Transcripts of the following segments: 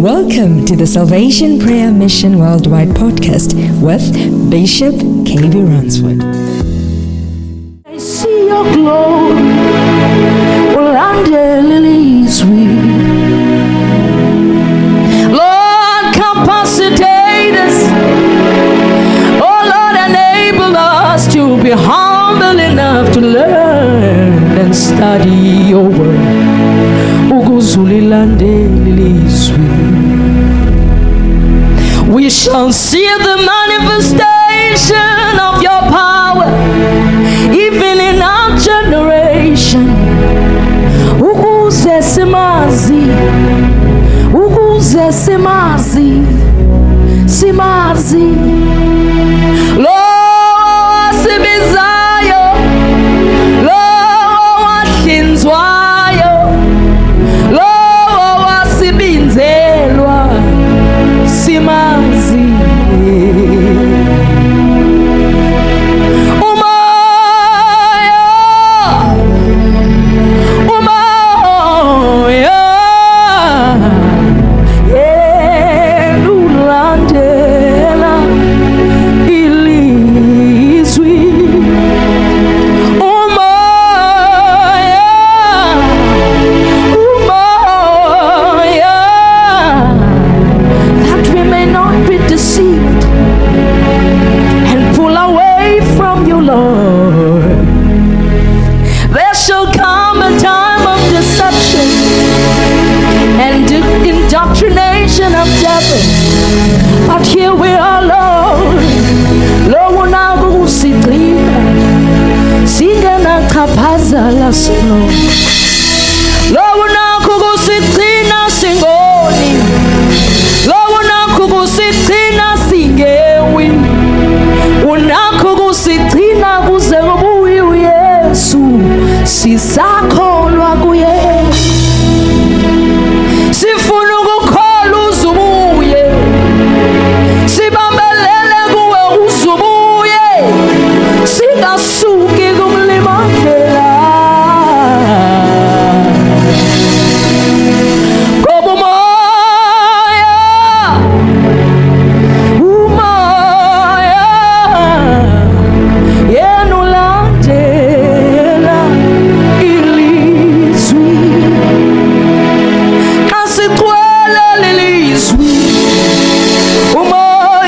Welcome to the Salvation Prayer Mission Worldwide podcast with Bishop KB Ransford. I see your glory, well, under lilies sweet. Lord, capacitate us. Oh, Lord, enable us to be humble enough to learn and study your word. Ukuzulilande shall see the manifestation of your power even in our generation. Ukuze ukuze simazi simazi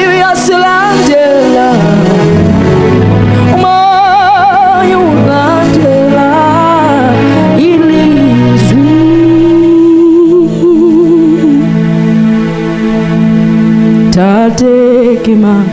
uyasilandela umoya ulandela ilizwi tate kima Marina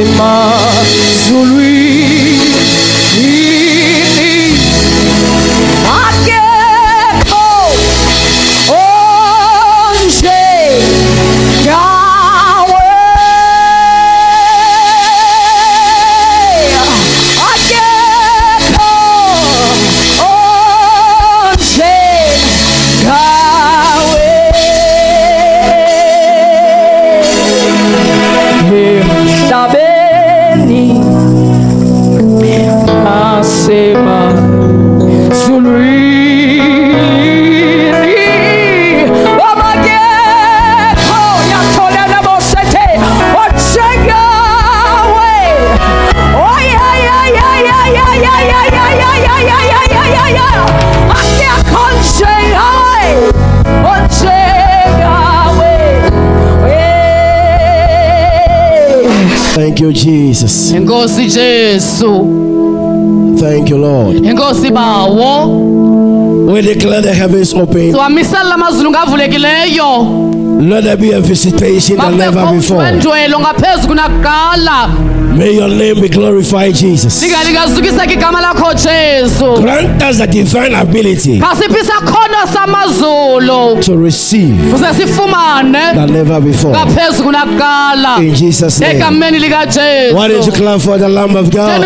inima Zului Thank you, Jesus. enkosi jesu Thank you, Lord. enkosi bawo We declare the heavens open. siwamisela lamazulu ngavulekileyo Let there be a visitation than never before. ngaphezu kunakuqala May your name be glorified, Jesus. lingalikazukiseka igama lakho jesu Grant us the divine ability kasiphi isakhono samazulu to receive than never before. In Jesus' name. Why don't you clap for the Lamb of God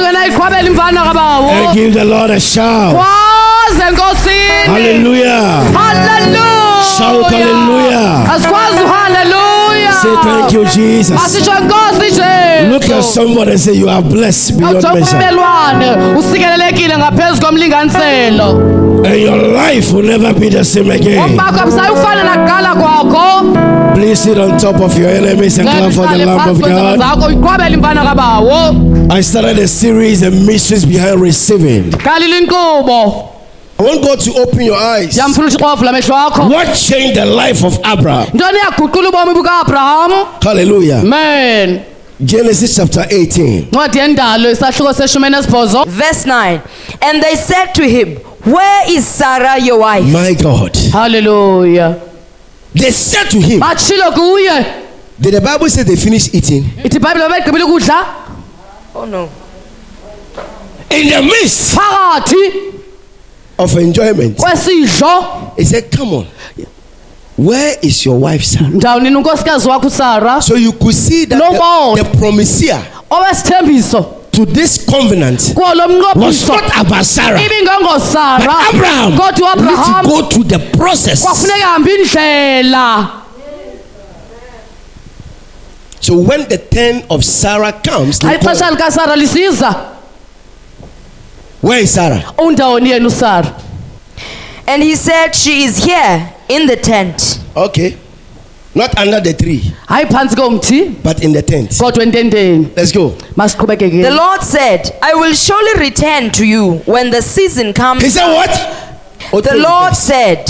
ndingena iqhwabela imvana kabawo and give the Lord a shout? kwaze enkosini Hallelujah. haleluya Shout hallelujah. asikwazi uhaleluya Say thank you, Jesus. Look at somebody and say, You are blessed beyond measure. ummelwane usikelelekile ngaphezu komlinganiselo And your life will never be the same again. umbakho abusayi ufana nakuqala kwakho Please sit on top of your enemies and clap for the Lamb of God. zakho iqhwabela imvana kabawo I started a series, The Mysteries Behind Receiving. I want God to open your eyes. What changed the life of Abraham? Hallelujah. man Genesis chapter 18. ncwadi yendalo isahluko seshumi enesibhozo Verse 9 And they said to him, Where is Sarah your wife? My God. halleluya They said to him, Did the Bible say they finished eating? Oh no. In the midst of enjoyment, kwesidlo he said, Come on. Where is your wife, Sarah? ndawunini unkosikazi wakho usara So you could see that Lord. the, the promisor owesithembiso to this covenant was not about Sarah. But Abraham kodwa need to go through the process. kwafuneka hambe indlela So when the turn of Sarah comes, where is Sarah? undawoni yena usara And he said, She is here in the tent. Okay. Not under the tree, hayi phantsi komthi but in the tent. kodwa ententeni Let's go. masiqhubeke The Lord said, I will surely return to you when the season comes. He said what? Oh, The Lord said,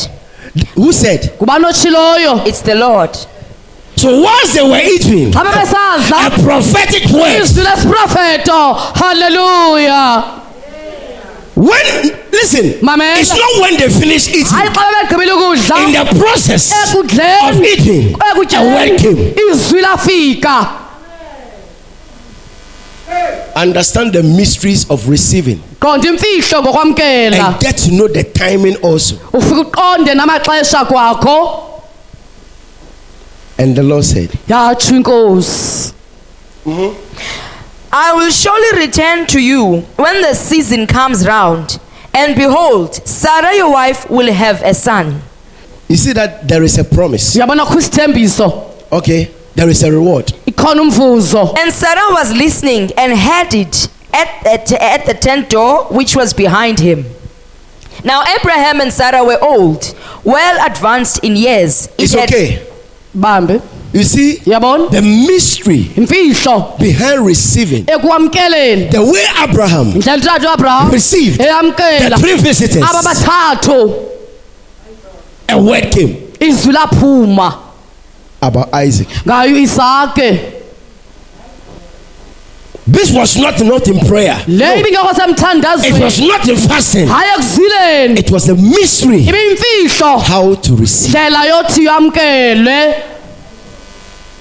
Who said? ngubani otshiloyo It's the Lord. So once they were eating, xa bebesadla a prophetic word. izwi lesiprofeto halleluya When listen, Mamela. it's not when they finish eating. In the process of eating, a word came. Understand the mysteries of receiving. And get to know the timing also. And the Lord said, inkosi I will surely return to you when the season comes round. And behold, Sarah your wife will have a son. You see that there is a promise. uyabona kho isithembiso Okay, there is a reward. And Sarah was listening and heard it at, at, at the tent door which was behind him. Now Abraham and Sarah were old, well advanced in years. It It's had- okay. bambe You see, uyabona the mystery imfihlo. behind receiving, ekwamkeleni. The way Abraham uabraham received the three visitors, a word came. About Isaac. ngayo isake. This was not not in prayer. ibingekho It was not in fasting. It was a mystery. How to receive,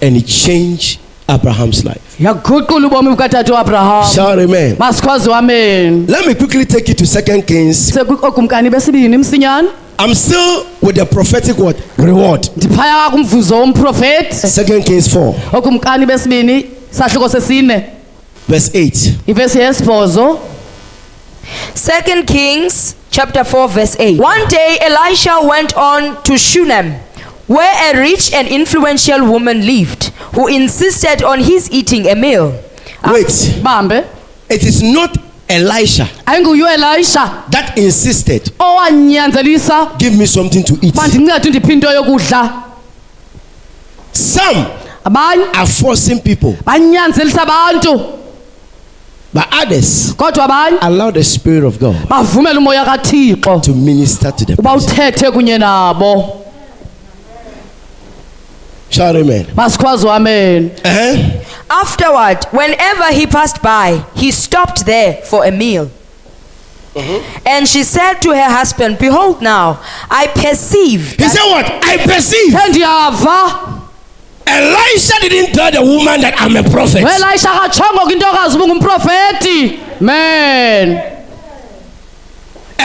and it changed Abraham's life. yaguqula ubomi bukatata uabraham Shout amen. masikhwazi wameni Let me quickly take you to Second Kings. sekogumkani besibini msinyane I'm still with the prophetic word reward. ndiphaya kumvuzo womprofethi Second Kings 4, okumkani besibini sahluko sesine verse 8. ivesi yesibhozo Second Kings chapter 4 verse 8. One day Elisha went on to Shunem where a rich and influential woman lived who insisted on his eating a meal. Wait, bambe it is not Elisha ayinguyo elisha that insisted, owanyanzelisa give me something to eat. uba ndincede ndiphi into yokudla Some abanye are forcing people, banyanzelisa abantu but others kodwa abanye allow the Spirit of God bavumela umoya kathixo to minister to them. uba person. uthethe kunye nabo Shout amen. masikhwazi wameni Uh-huh. Afterward, whenever he passed by, he stopped there for a meal. And she said to her husband, Behold, now I perceive. He said, What? I perceive. khe ndiyava Elisha didn't tell the woman that I'm a prophet. uelayisha akatshongo kwintokazi uba ngumprofeti men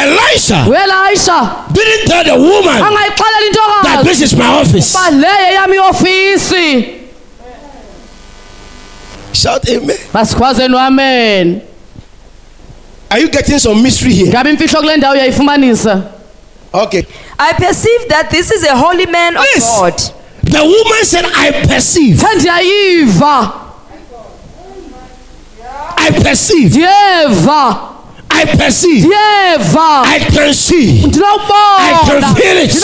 Elisha uelayisha didn't tell the woman angayixelela that intokazi this is my office. uba leye yam iofisi Shout amen. masikhwazeni wamen Are you getting some mystery here? ngabe imfihlo kule ndawo uyayifumanisa Okay. I perceive that this is a holy man of Yes. God. The woman said, I perceive. khe ndiyayiva I perceive. ndiyeva I perceive. ndiyeva I can see I can feel it.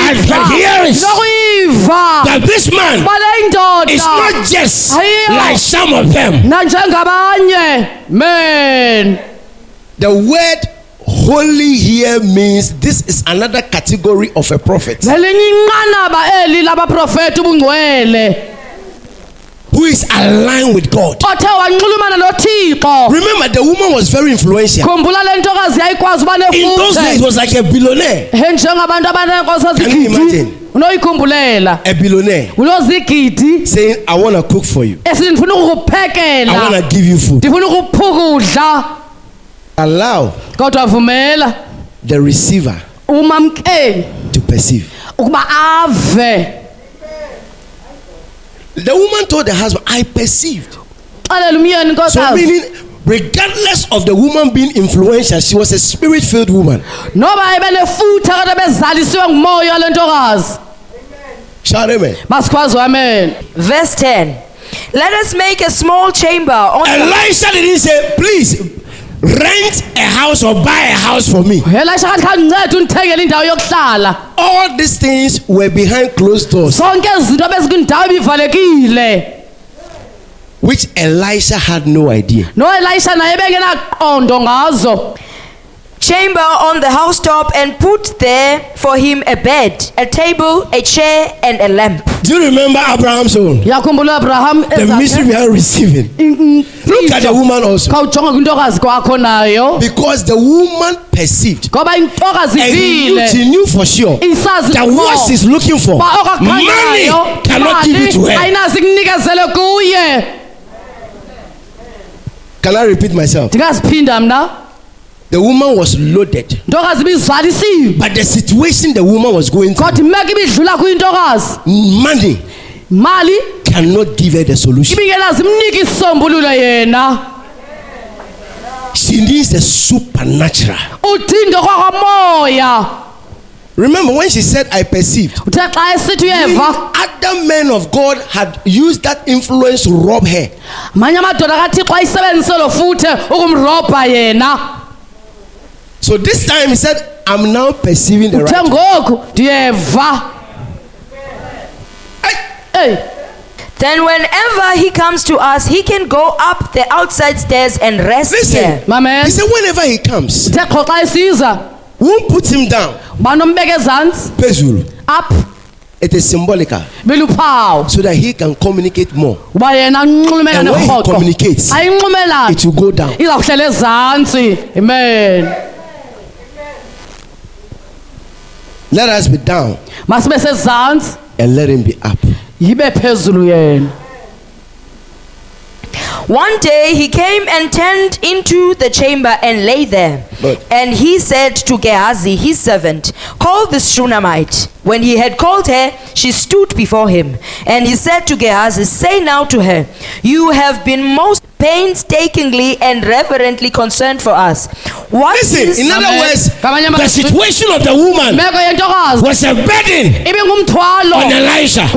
I can hear it. ndinokuyiva that this man uba le indoda is not just Ayiyo. like some of them. nanjengabanye men The word holy here means this is another category of a prophet. Lelinye inqanaba eli labaprofeti ubungcwele who is aligned with God. othe wanxulumana nothixo Remember, the woman was very influential. khumbula le ntokazi yayikwazi uba In those days, it nefuthe was like a billionaire. njengabantu abaneenkosi Can you ezigidi imagine? unoyikhumbulela A billionaire unozigidi saying, I want to cook for you. esithi ndifuna I ukukuphekela want to give you food. ndifuna ukuphukudla Allow kodwa vumela the receiver umamkeli to perceive. ukuba ave The woman told the husband, I perceived. xelela umyeni So, nkosazi meaning, regardless of the woman being influential, she was a spirit filled woman. noba ibe nefuthe kodwa bezalisiwe ngumoya Shout amen. masikhwazi Verse 10. Let us make a small chamber on the Elisha didn't say, please rent a house or buy a house for me. elisha kathi khandinceda undithengele indawo yokuhlala All these things were behind closed doors, zonke ezi zinto bezikwindawo ibivalekile which Elisha had no idea. noelisha naye bengenaqondo ngazo chamber on the housetop and put there for him a bed, a table, a chair, and a lamp. Do you remember Abraham's own? yakhumbula uabraham The mystery behind receiving. Look at the woman also. khawujonga kwintokazi kwakho nayo Because the woman perceived ngoba and he knew, she knew for sure isazi that what she's looking for, uba money okakhanyayo cannot give it to her. ayinazi Can I repeat myself? Ndingaziphinda mna The woman was loaded, ntokazi ibizalisiwe but the situation the woman was going through, kodwa imeko ibidlula kuyintokazi money mali? cannot give her the solution. ibingenazi imnika isisombululo yena. She needs the supernatural. udinga kwakwamoya Remember when she said, I perceived, uthe xa esithi uyeva. Other men of God had used that influence to rob her. So this time he said, I'm now perceiving the right. ngoku ndiyeva eyi Then, whenever he comes to us, he can go up the outside stairs and rest Listen, there. mamen he said, whenever he comes, won't put him down. Pezulu. apha It is symbolical so that he can communicate more. And when he communicates, It will go down. amen Let us be down masibe sezantsi and let him be up. yibe phezulu yena One day he came and turned into the chamber and lay there. But- and he said to Gehazi, his servant, Call the Shunammite. When he had called her, she stood before him. And he said to Gehazi, Say now to her, You have been most painstakingly and reverently concerned for us. What Listen, is- in other Amen. words, the situation of the woman was a burden on Elisha.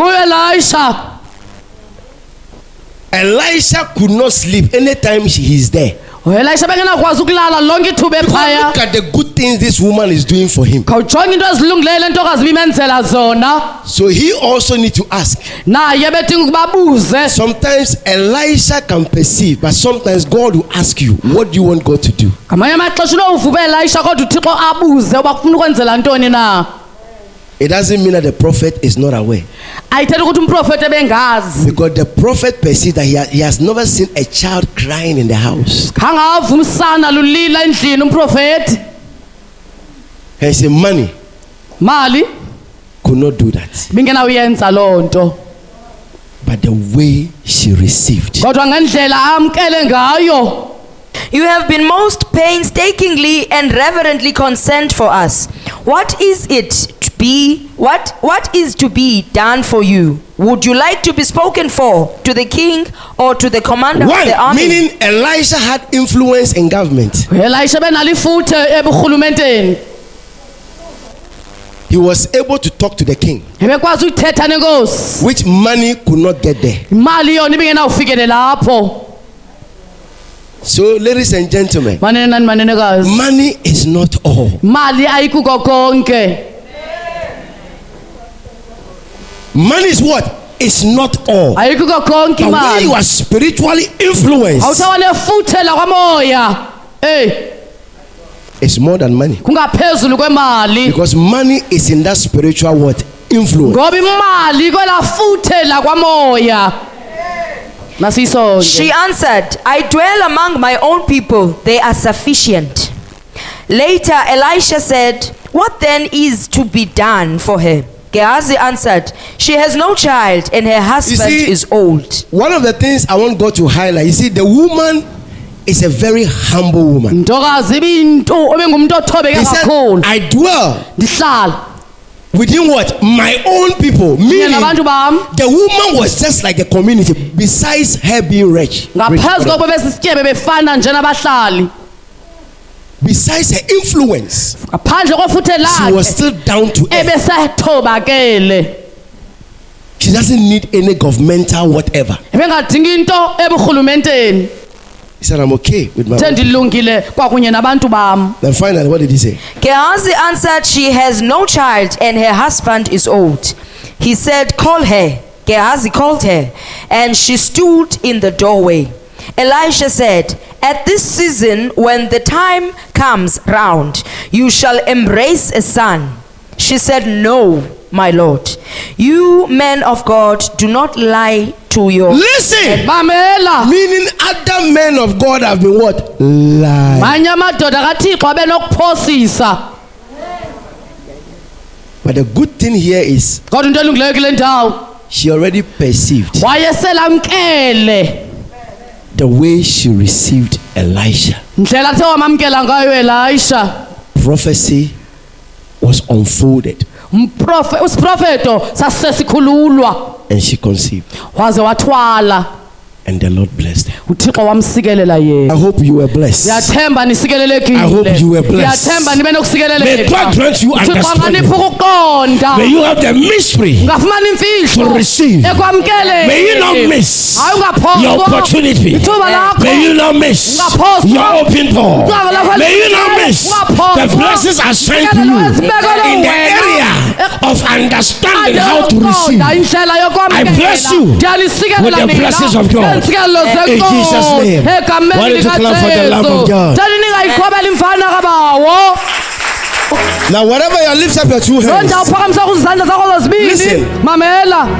Elisha could not sleep anytime she is there. Elisha bengenakwazi ukulala lonke ithuba ephaya look at the good things this woman is doing for him. khawujonge into ezilungileyo le ntokazi ibimenzela zona So he also need to ask. naye bedinga ukuba buze Sometimes Elisha can perceive, but sometimes God will ask you, what do you want God to do? ngamanye amaxesha unowuvuba elisha kodwa uthixo abuze uba kufuna ukwenzela ntoni na It doesn't mean that the prophet is not aware. Ayithethi ukuthi umprofethi ebengazi Because the prophet perceives that he, ha- he has never seen a child crying in the house. khangava umsana lulila endlini umprofethi He said, Money mali could not do that. bingenawuyenza loo nto But the way she received. kodwa ngendlela amkele ngayo You have been most painstakingly and reverently consent for us. What is it to be what what is to be done for you? Would you like to be spoken for to the king or to the commander of the One, army? meaning Elisha had influence in government. elayisha benalo ifuthe eburhulumenteni He was able to talk to the king, ebekwazi ukuthetha nenkosi which money could not get there. So, ladies and gentlemen, money is not all. mali ayikuko konke Money is what? It's not all. ayikuko konke But when you are spiritually influenced, awuthawa nefuthe lakwamoya eyi it's more than money. kungaphezulu kwemali Because money is in that spiritual what? Influence. ngoba imali kwela futhe lakwamoya She answered, I dwell among my own people, they are sufficient. Later, Elisha said, What then is to be done for her? Gehazi answered, She has no child, and her husband see- is old. One of the things I want God to highlight, you see, the woman is a very humble woman. ntokazi ibintu obengumntu othobeke He said, I dwell ndihlala within what? My own people. Meaning, the woman was just like the community, besides her being rich. ngaphezu kokuba besisityebe befana nje nabahlali Besides her influence, ngaphandle kofuthe she was lakhe still down to earth. ebesethobakele She doesn't need any governmental whatever. ebengadingi into eburhulumenteni He said, I'm okay with my the wife. ndilungile kwakunye nabantu bam Then finally, what did he say? Gehazi answered, She has no child, and her husband is old. He said, Call her. Gehazi called her, and she stood in the doorway. Elisha said, At this season, when the time comes round, you shall embrace a son. She said, No, my Lord. You men of God, do not lie to your. Listen! mamela Meaning, other men of God have been what? Lying. manye amadoda kathixo abenokuphosisa But the good thing here is kodwa into elungileyo kule ndawo she already perceived wayeselamkele the way she received Elisha. ndlela kuthe wamamkela ngayo elayisha Prophecy was unfolded. Usiprofeto sasisesikhululwa and she conceived. waze wathwala And the Lord blessed her. uthixo wamsikelela I hope you were blessed. ndiyathemba I hope you were blessed. ndiyathemba nibe May God nokusikeleleka grant you uthixo understanding. anganipha ukuqonda May you have the mystery. ngafumana imfihlo To receive. ekwamkeleni May you not miss hayi ungaphoswa your opportunity. ithuba lakho May you not miss Ungaphoswa. your open door. Ungaphoswa lapha May you not miss Ungaphoswa. the blessings assigned to you in the area of understanding how to receive. indlela I bless you with the blessings of God. Eh, in Jesus' name. Why don't you clap for the Lamb of God? Ningayithobela imfana kabawo Now, whatever you lift up your two hands, ndawo uphakamisa kuzizandla zakho zozibini Listen.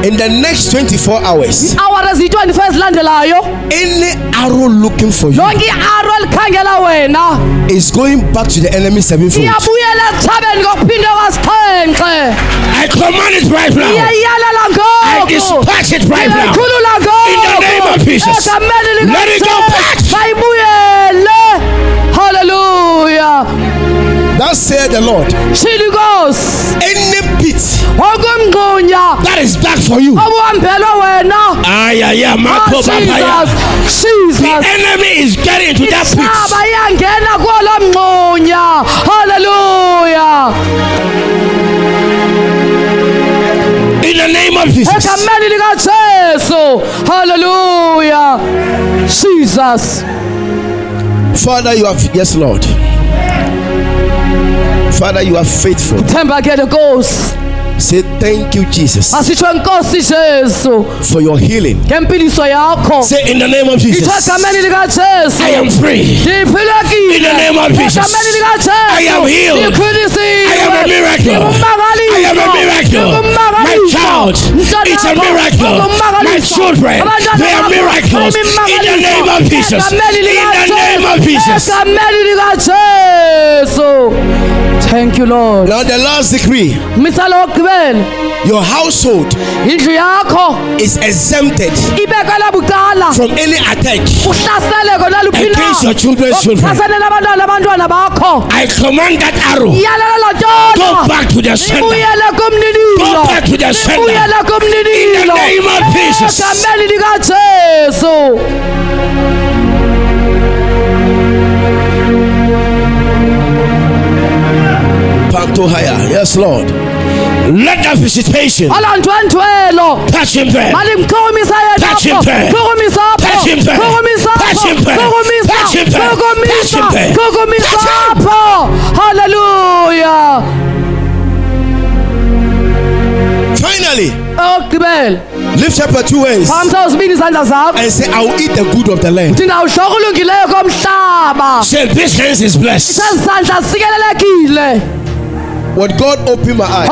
in the next 24 hours, awara ziyi-24 ezilandelayo any arrow looking for you lonke i-aro elikhangela wena is going back to the enemy sevenfold. iyabuyela ekuthabeni ngokuphinde kwasixhenxe I command it right now. I dispatch it right now. In the name of Jesus. Let it go back. halleluya Thus said the Lord. shilo inkosi Any pit wonke umngxunya that is dark for you. obuhambelwe wena Ay, ay, ay, Oh, Marco Papaya. Jesus, The enemy is getting into that pit. Isaba iyangena kulo mngxunya halleluya In the name of Jesus. halleluya jesus Father, you have yes, Lord. Father, you are faithful. thembakele nkosi Say thank you, Jesus, asitsho nkosi jesu for your healing. ngempiliso yakho Say in the name of Jesus, egameni likajesu I am free. ndiphilekile In the name of Jesus. egameni likajesu I am healed. ndikhulisiwe I am a miracle. I am a miracle. My child. It's a miracle. My children, they are miracles. In the name of Jesus. In the name of Jesus. egameni likajesu thank you lord Now the last decree. misalo wokugqibela Your household is exempted from any attack. Against your children's oh, children. Abantwana bakho I command that arrow. Go back to the kumninilo Go back to the kumninilo In the name of Jesus. egameni likajesu Panto higher. Yes, Lord. Let that visitation alantwentwelo touch him there. Touch him there. Touch him there. Touch him there. Touch him there. Touch him there. Touch him. apho haleluya Finally, okugqibela lift up your two hands phamisa uzibini izandla zakho and say, I will eat the good of the land. thina ushoka ulungileyo komhlaba Say, this hands is blessed. What God opened my eyes.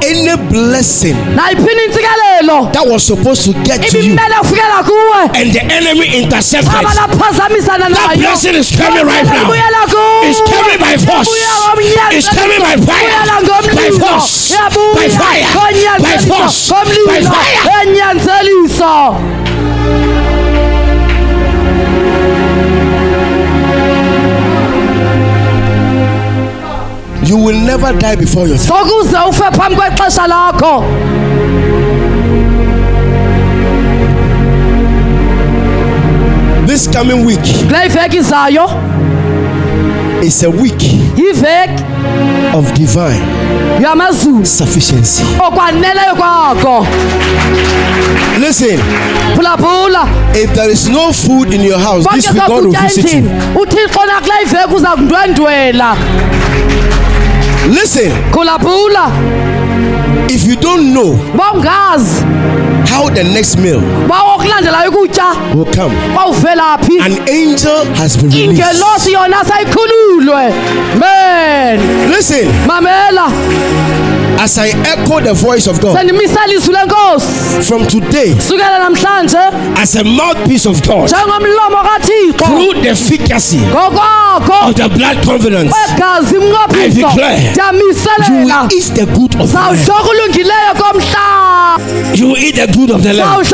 Any blessing that was supposed to get to you and the enemy intercepted. That blessing is coming right now. It's coming by force. It's coming by fire. By force. By fire. By force. By fire. enyanzeliso You will never die before your time. sokuze ufe phambi kwexesha lakho. This coming week kule iveki izayo is a week yiveki of divine yamazulu. sufficiency. okwaneleyo kwako Listen, phulaphula if there is no food in your house, this week God will visit you. uthixo nakule iveki uza kundwendwela Listen, phulaphula if you don't know how the next meal will come, an angel has been released. ingelosi yona sayikhululwe men Listen, mamela as I echo the voice of God from today, as a mouthpiece of God, through the efficacy of the blood covenant, I declare, you will eat the good of the land. You eat the good of the land.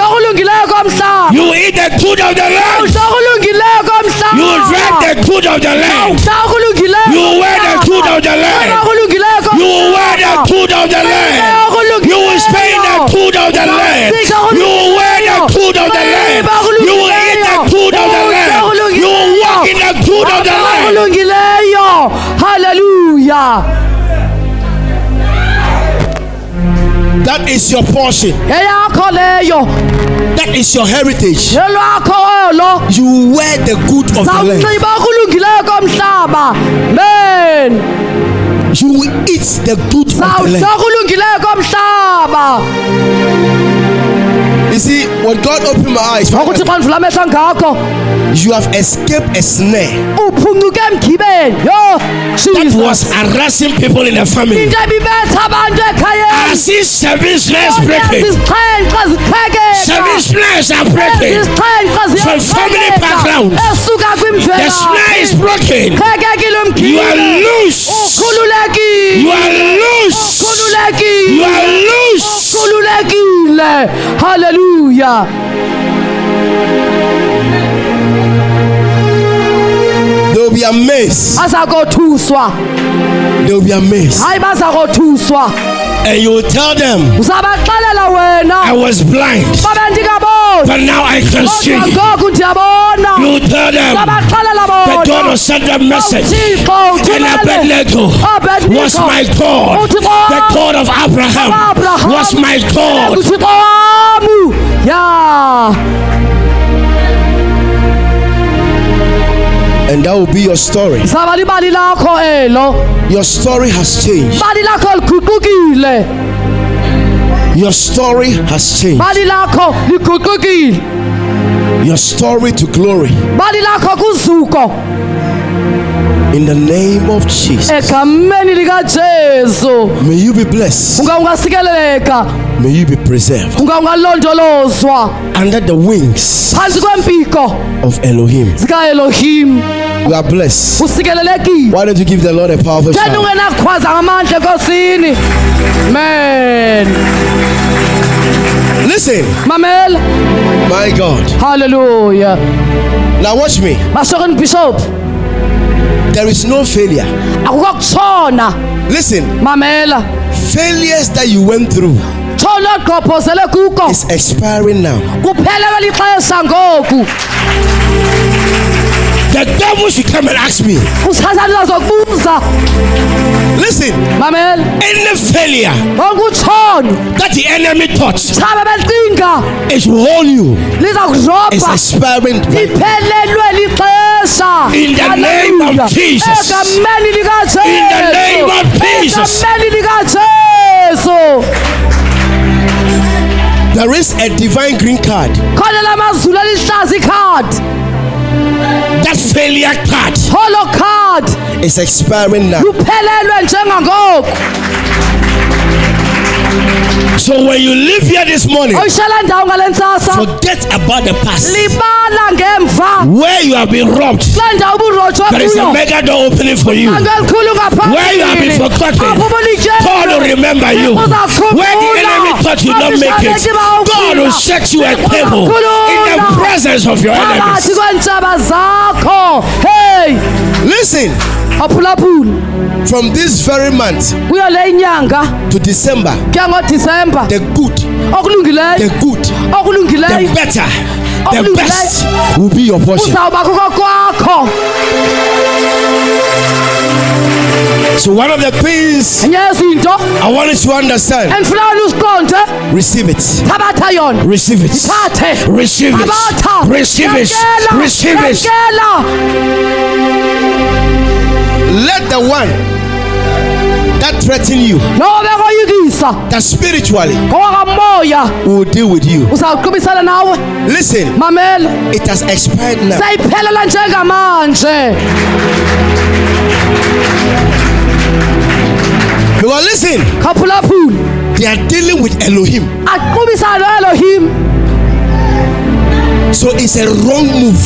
You eat the good of the komhlaba You drink the good of the ulungileyo You wear the good of the land. You wear the good of the land. You will spend the good of the land. You will wear the good of the land. You will eat the good of the land. You will walk in the good of the land. haleluya That is your portion. That is your heritage. You wear the good of the land. sawunxiba kulungileyo komhlaba men You will eat the good of the land. sawushoka ulungileyo komhlaba You see, God opened my eyes, ngokuthi xa ndivula amehlo ngakho you have escaped a snare uphuncuke emgibeni yo that was harassing people in the family. into ebibetha abantu I see snares breaking. zizixhenxe Seven ziqhekeka snares are breaking. From family background. The snare is broken. You are loose. You are loose. You are loose. Haleluya be amazed. They will be amazed. hayi baza kothuswa And you will tell them, I was blind, but now I can see. kodwa ngoku ndiyabona You will tell them, the God will send a message. Oh, uthixo And oh, Abednego was my God. Oh, the God of Abraham was my God. uthixo And that will be your story. zaba libali lakho elo Your story has changed. bali lakho liguqukile Your story has changed. bali lakho liguqukile Your story to glory. bali lakho kuzuko In the name of Jesus. May you be blessed. May you be preserved under the wings of Elohim. You are blessed. Why don't you give the Lord a powerful shout? man Listen, mamela my God. Hallelujah. Now watch me. bishop There is no failure. Listen, mamela failures that you went through tshona ogqobhozele kuko is expiring now. kuphelelwe lixesha ngoku The devil should come and ask me. Listen, mamela. Any failure that the enemy thought is hold you kudrobha expiring. In the name of Jesus. In the name of Jesus. There is a divine green card. khona lamazulu alihlaza ikhadi That failure card holo card is expiring now. Luphelelwe njengangoku So when you leave here this morning, oyishela ndawo ngale ntsasa. forget about the past. Where you have been robbed, kule ndawo uburotshwe there is a mega door opening for you. Where you have been forgotten, God will remember you. Where the enemy thought you not make it, God will set you a table in the presence of your enemies. hey! Listen, from this very month kuyo le inyanga. to December, kuya ngodisemba the good, okulungileyo. the good, the okulungileyo better, the best will be your portion. uzawuba kuko kwakho So one of the things I want you to understand, endifuna wena usiqonde receive it. Receive it. Receive it. Receive it. Receive it. Let the one that threaten you, that spiritually will deal with you. Listen, it has expired now. Because listen, they are dealing with Elohim. no-elohim So it's a wrong move.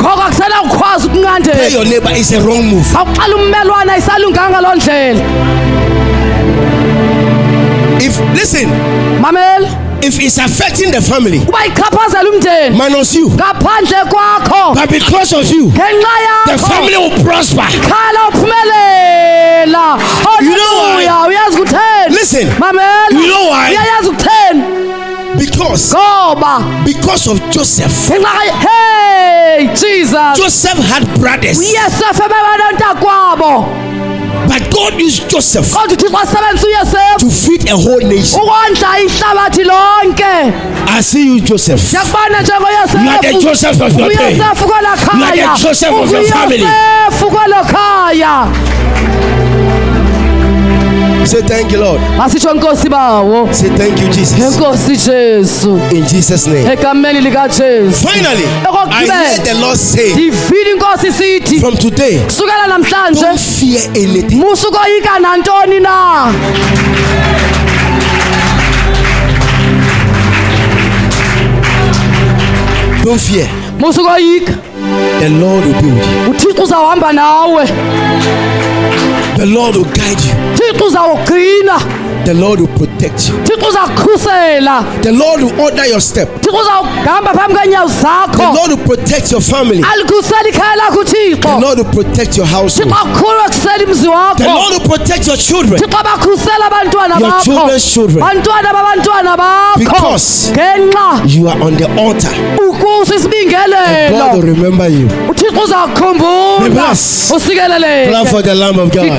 ngoko akusela kukhwazi Tell your neighbor it's a wrong move. awuqala ummelwana ayisalunganga loo ndlela. If listen, mamela if it's affecting the family, uba ichaphazela umndeni minus you, ngaphandle kwakho. But because of you, ngenxa the family will prosper. khala uphumelela. You know why? Uyazi kutheni? Listen, mamela. You know why? uyayazi kutheni? Because ngoba because of Joseph. hey jesus. Joseph had brothers, uyesefu ebebanontakwabo but God used Joseph kodwa uthixo asebenzisa uyesefu to feed a whole nation. ukondla ihlabathi lonke I see you, Joseph. ndiyakubona You are the Joseph of your day. uyosefu kwelo You are khaya the Joseph of your family. uyosefu kwelo khaya Say thank you, Lord. asitsho nkosi bawo Say thank you, Jesus. enkosi jesu In Jesus' name. egameni likajesu Finally, I hear the Lord say, ndivile inkosi isithi from today, kusukela namhlanje don't fear anything. musukoyika nantoni na Don't fear. musukoyika The Lord will be with you. uthixo uzawuhamba nawe The Lord will guide you. uzawugcina The Lord will protect you. The Lord will order your step. thixo uzawuhamba phambi kweenyawo The Lord will protect your family. alikhusela ikhaya lakho The Lord will protect your household. thixo akhusela imzi The Lord will protect your children. thixo abakhusela abantwana Your children's children. bantwana babantwana bakho Because You are on the altar. ukusa God will remember you. uthixo Be uzakukhumbula blessed. Clap for the Lamb of God.